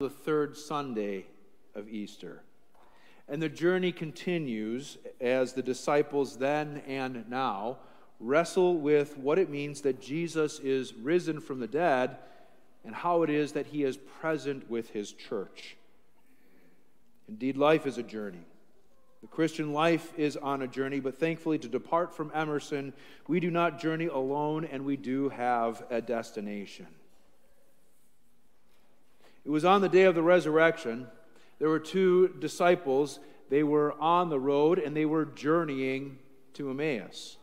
the third Sunday of Easter. And the journey continues as the disciples then and now wrestle with what it means that Jesus is risen from the dead and how it is that he is present with his church. Indeed, life is a journey. The Christian life is on a journey, but thankfully, to depart from Emerson, we do not journey alone and we do have a destination. It was on the day of the resurrection. There were two disciples. They were on the road and they were journeying to Emmaus.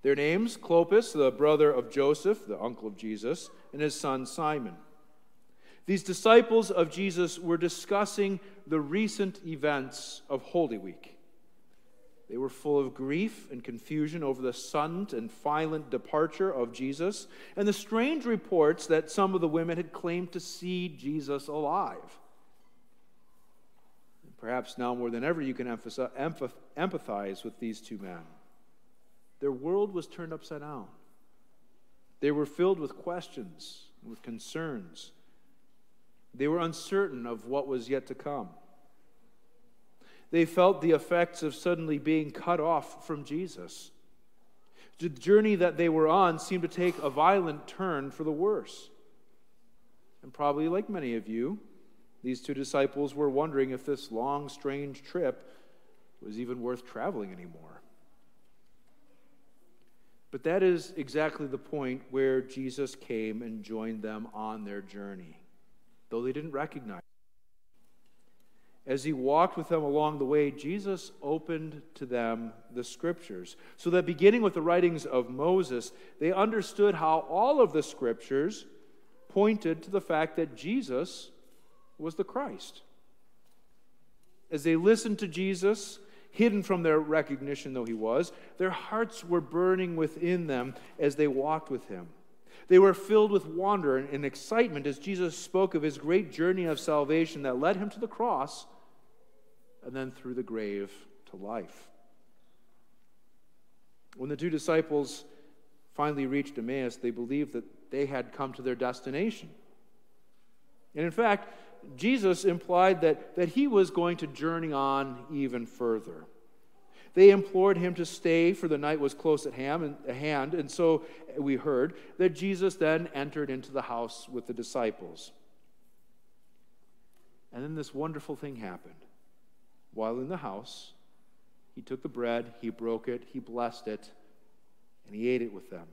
Their names Clopas, the brother of Joseph, the uncle of Jesus, and his son Simon. These disciples of Jesus were discussing the recent events of Holy Week. They were full of grief and confusion over the sudden and violent departure of Jesus and the strange reports that some of the women had claimed to see Jesus alive. Perhaps now more than ever, you can empathize with these two men. Their world was turned upside down. They were filled with questions, with concerns. They were uncertain of what was yet to come. They felt the effects of suddenly being cut off from Jesus. The journey that they were on seemed to take a violent turn for the worse. And probably, like many of you, these two disciples were wondering if this long, strange trip was even worth traveling anymore. But that is exactly the point where Jesus came and joined them on their journey, though they didn't recognize as he walked with them along the way, Jesus opened to them the scriptures. So that beginning with the writings of Moses, they understood how all of the scriptures pointed to the fact that Jesus was the Christ. As they listened to Jesus, hidden from their recognition though he was, their hearts were burning within them as they walked with him. They were filled with wonder and excitement as Jesus spoke of his great journey of salvation that led him to the cross and then through the grave to life. When the two disciples finally reached Emmaus, they believed that they had come to their destination. And in fact, Jesus implied that, that he was going to journey on even further. They implored him to stay, for the night was close at hand, and so we heard that Jesus then entered into the house with the disciples. And then this wonderful thing happened. While in the house, he took the bread, he broke it, he blessed it, and he ate it with them.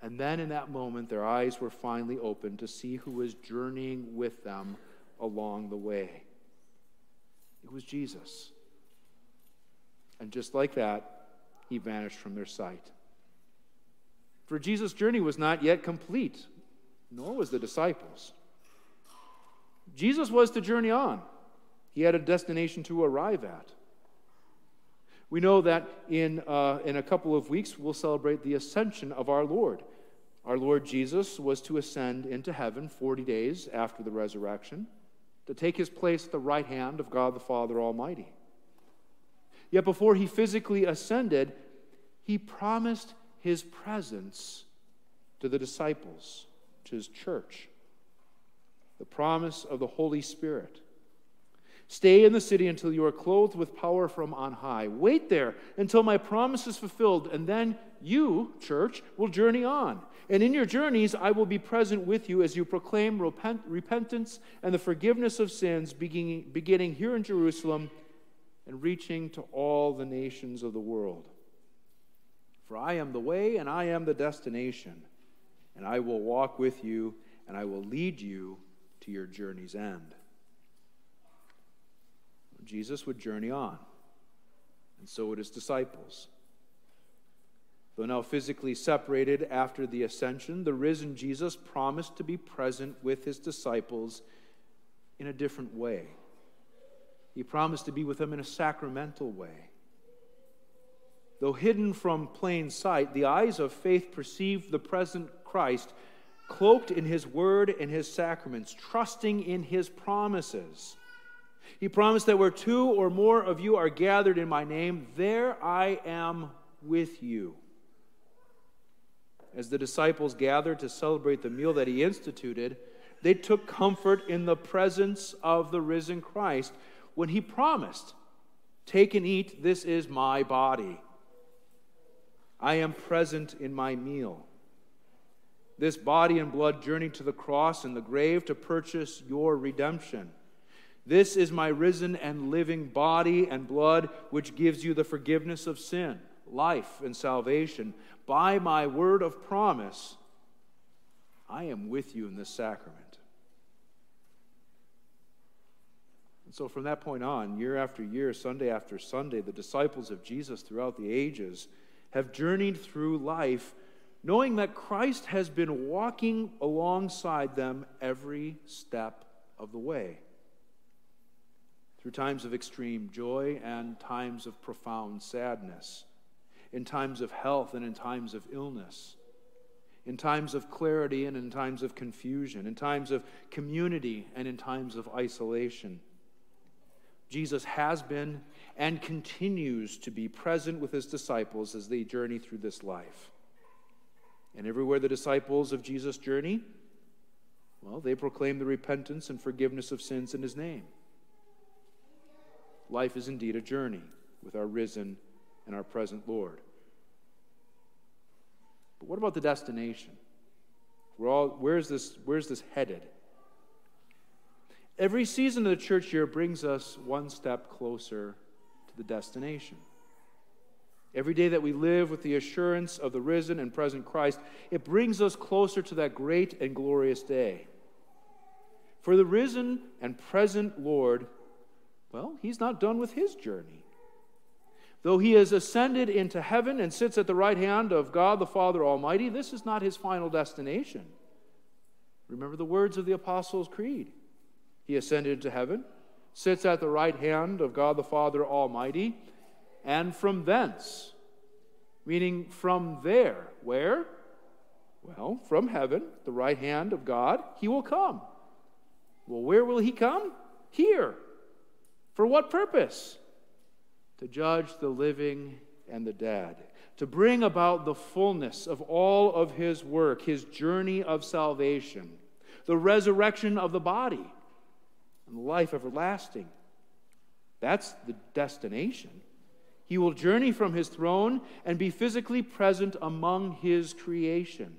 And then in that moment, their eyes were finally opened to see who was journeying with them along the way. It was Jesus. And just like that, he vanished from their sight. For Jesus' journey was not yet complete, nor was the disciples. Jesus was to journey on. He had a destination to arrive at. We know that in, uh, in a couple of weeks, we'll celebrate the ascension of our Lord. Our Lord Jesus was to ascend into heaven 40 days after the resurrection to take his place at the right hand of God the Father Almighty. Yet before he physically ascended, he promised his presence to the disciples, to his church, the promise of the Holy Spirit. Stay in the city until you are clothed with power from on high. Wait there until my promise is fulfilled, and then you, church, will journey on. And in your journeys, I will be present with you as you proclaim repent, repentance and the forgiveness of sins, beginning, beginning here in Jerusalem and reaching to all the nations of the world. For I am the way and I am the destination, and I will walk with you and I will lead you to your journey's end. Jesus would journey on, and so would his disciples. Though now physically separated after the ascension, the risen Jesus promised to be present with his disciples in a different way. He promised to be with them in a sacramental way. Though hidden from plain sight, the eyes of faith perceived the present Christ cloaked in his word and his sacraments, trusting in his promises. He promised that where two or more of you are gathered in my name, there I am with you. As the disciples gathered to celebrate the meal that he instituted, They took comfort in the presence of the risen Christ when he promised, Take and eat, this is my body. I am present in my meal. This body and blood journeyed to the cross and the grave to purchase your redemption. This is my risen and living body and blood, which gives you the forgiveness of sin, life, and salvation. By my word of promise, I am with you in this sacrament. And so, from that point on, year after year, Sunday after Sunday, the disciples of Jesus throughout the ages have journeyed through life knowing that Christ has been walking alongside them every step of the way. Through times of extreme joy and times of profound sadness, in times of health and in times of illness, in times of clarity and in times of confusion, in times of community and in times of isolation. Jesus has been and continues to be present with his disciples as they journey through this life. And everywhere the disciples of Jesus journey, well, they proclaim the repentance and forgiveness of sins in his name. Life is indeed a journey with our risen and our present Lord. But what about the destination? All, where's, this, where's this headed? Every season of the church year brings us one step closer to the destination. Every day that we live with the assurance of the risen and present Christ, it brings us closer to that great and glorious day. For the risen and present Lord, well, he's not done with his journey. Though he has ascended into heaven and sits at the right hand of God the Father Almighty, this is not his final destination. Remember the words of the Apostles' Creed. He ascended into heaven, sits at the right hand of God the Father Almighty and from thence. Meaning from there. Where? Well, from heaven, the right hand of God, he will come. Well, where will he come? Here. For what purpose? To judge the living and the dead, to bring about the fullness of all of his work, his journey of salvation, the resurrection of the body, and life everlasting. That's the destination. He will journey from his throne and be physically present among his creation.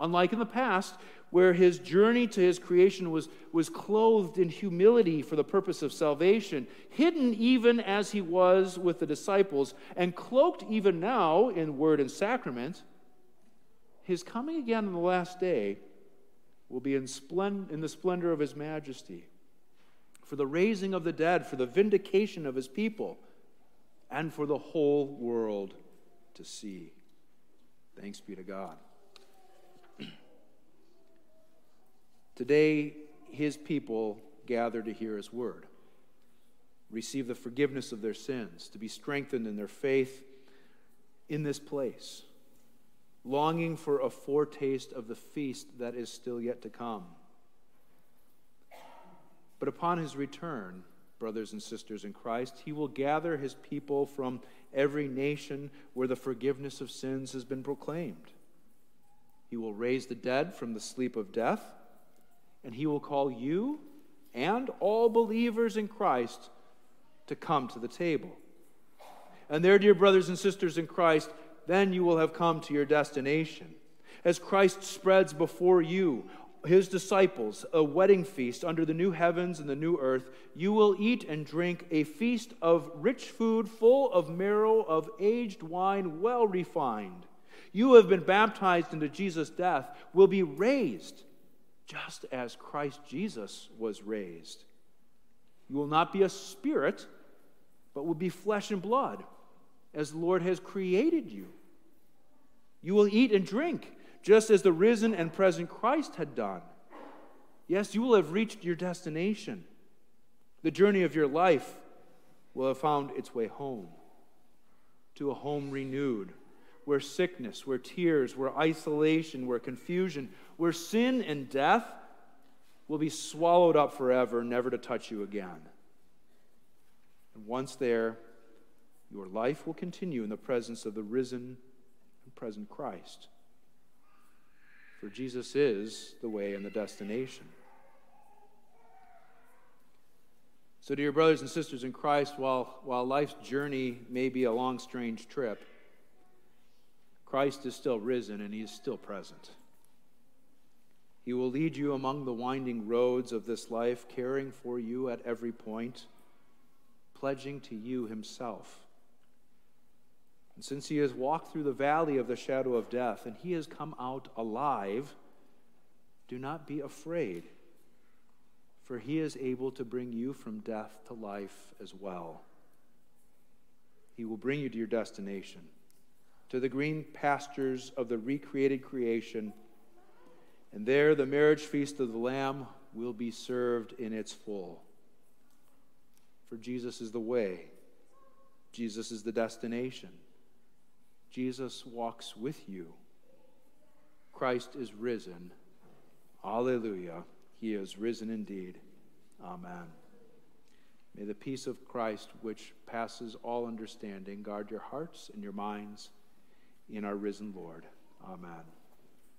Unlike in the past, where his journey to his creation was, was clothed in humility for the purpose of salvation, hidden even as he was with the disciples, and cloaked even now in word and sacrament, his coming again in the last day will be in, splend- in the splendor of his majesty, for the raising of the dead, for the vindication of his people and for the whole world to see. Thanks be to God. Today, his people gather to hear his word, receive the forgiveness of their sins, to be strengthened in their faith in this place, longing for a foretaste of the feast that is still yet to come. But upon his return, brothers and sisters in Christ. He will gather his people from every nation where the forgiveness of sins has been proclaimed. He will raise the dead from the sleep of death, and he will call you and all believers in Christ to come to the table. And there, dear brothers and sisters in Christ, then you will have come to your destination. As Christ spreads before you his disciples a wedding feast under the new heavens and the new earth, you will eat and drink a feast of rich food full of marrow of aged wine well refined. You have been baptized into Jesus' death, will be raised just as Christ Jesus was raised. You will not be a spirit, but will be flesh and blood, as the Lord has created you. You will eat and drink just as the risen and present Christ had done. Yes, you will have reached your destination. The journey of your life will have found its way home to a home renewed, where sickness, where tears, where isolation, where confusion, where sin and death will be swallowed up forever, never to touch you again. And once there, your life will continue in the presence of the risen and present Christ. For Jesus is the way and the destination. So, dear brothers and sisters in Christ, while, while life's journey may be a long, strange trip, Christ is still risen and he is still present. He will lead you among the winding roads of this life, caring for you at every point, pledging to you himself. And since he has walked through the valley of the shadow of death and he has come out alive, do not be afraid for he is able to bring you from death to life as well. He will bring you to your destination, to the green pastures of the recreated creation, and there the marriage feast of the Lamb will be served in its full. For Jesus is the way, Jesus is the destination. Jesus walks with you. Christ is risen. Alleluia. He is risen indeed. Amen. May the peace of Christ, which passes all understanding, guard your hearts and your minds in our risen Lord. Amen.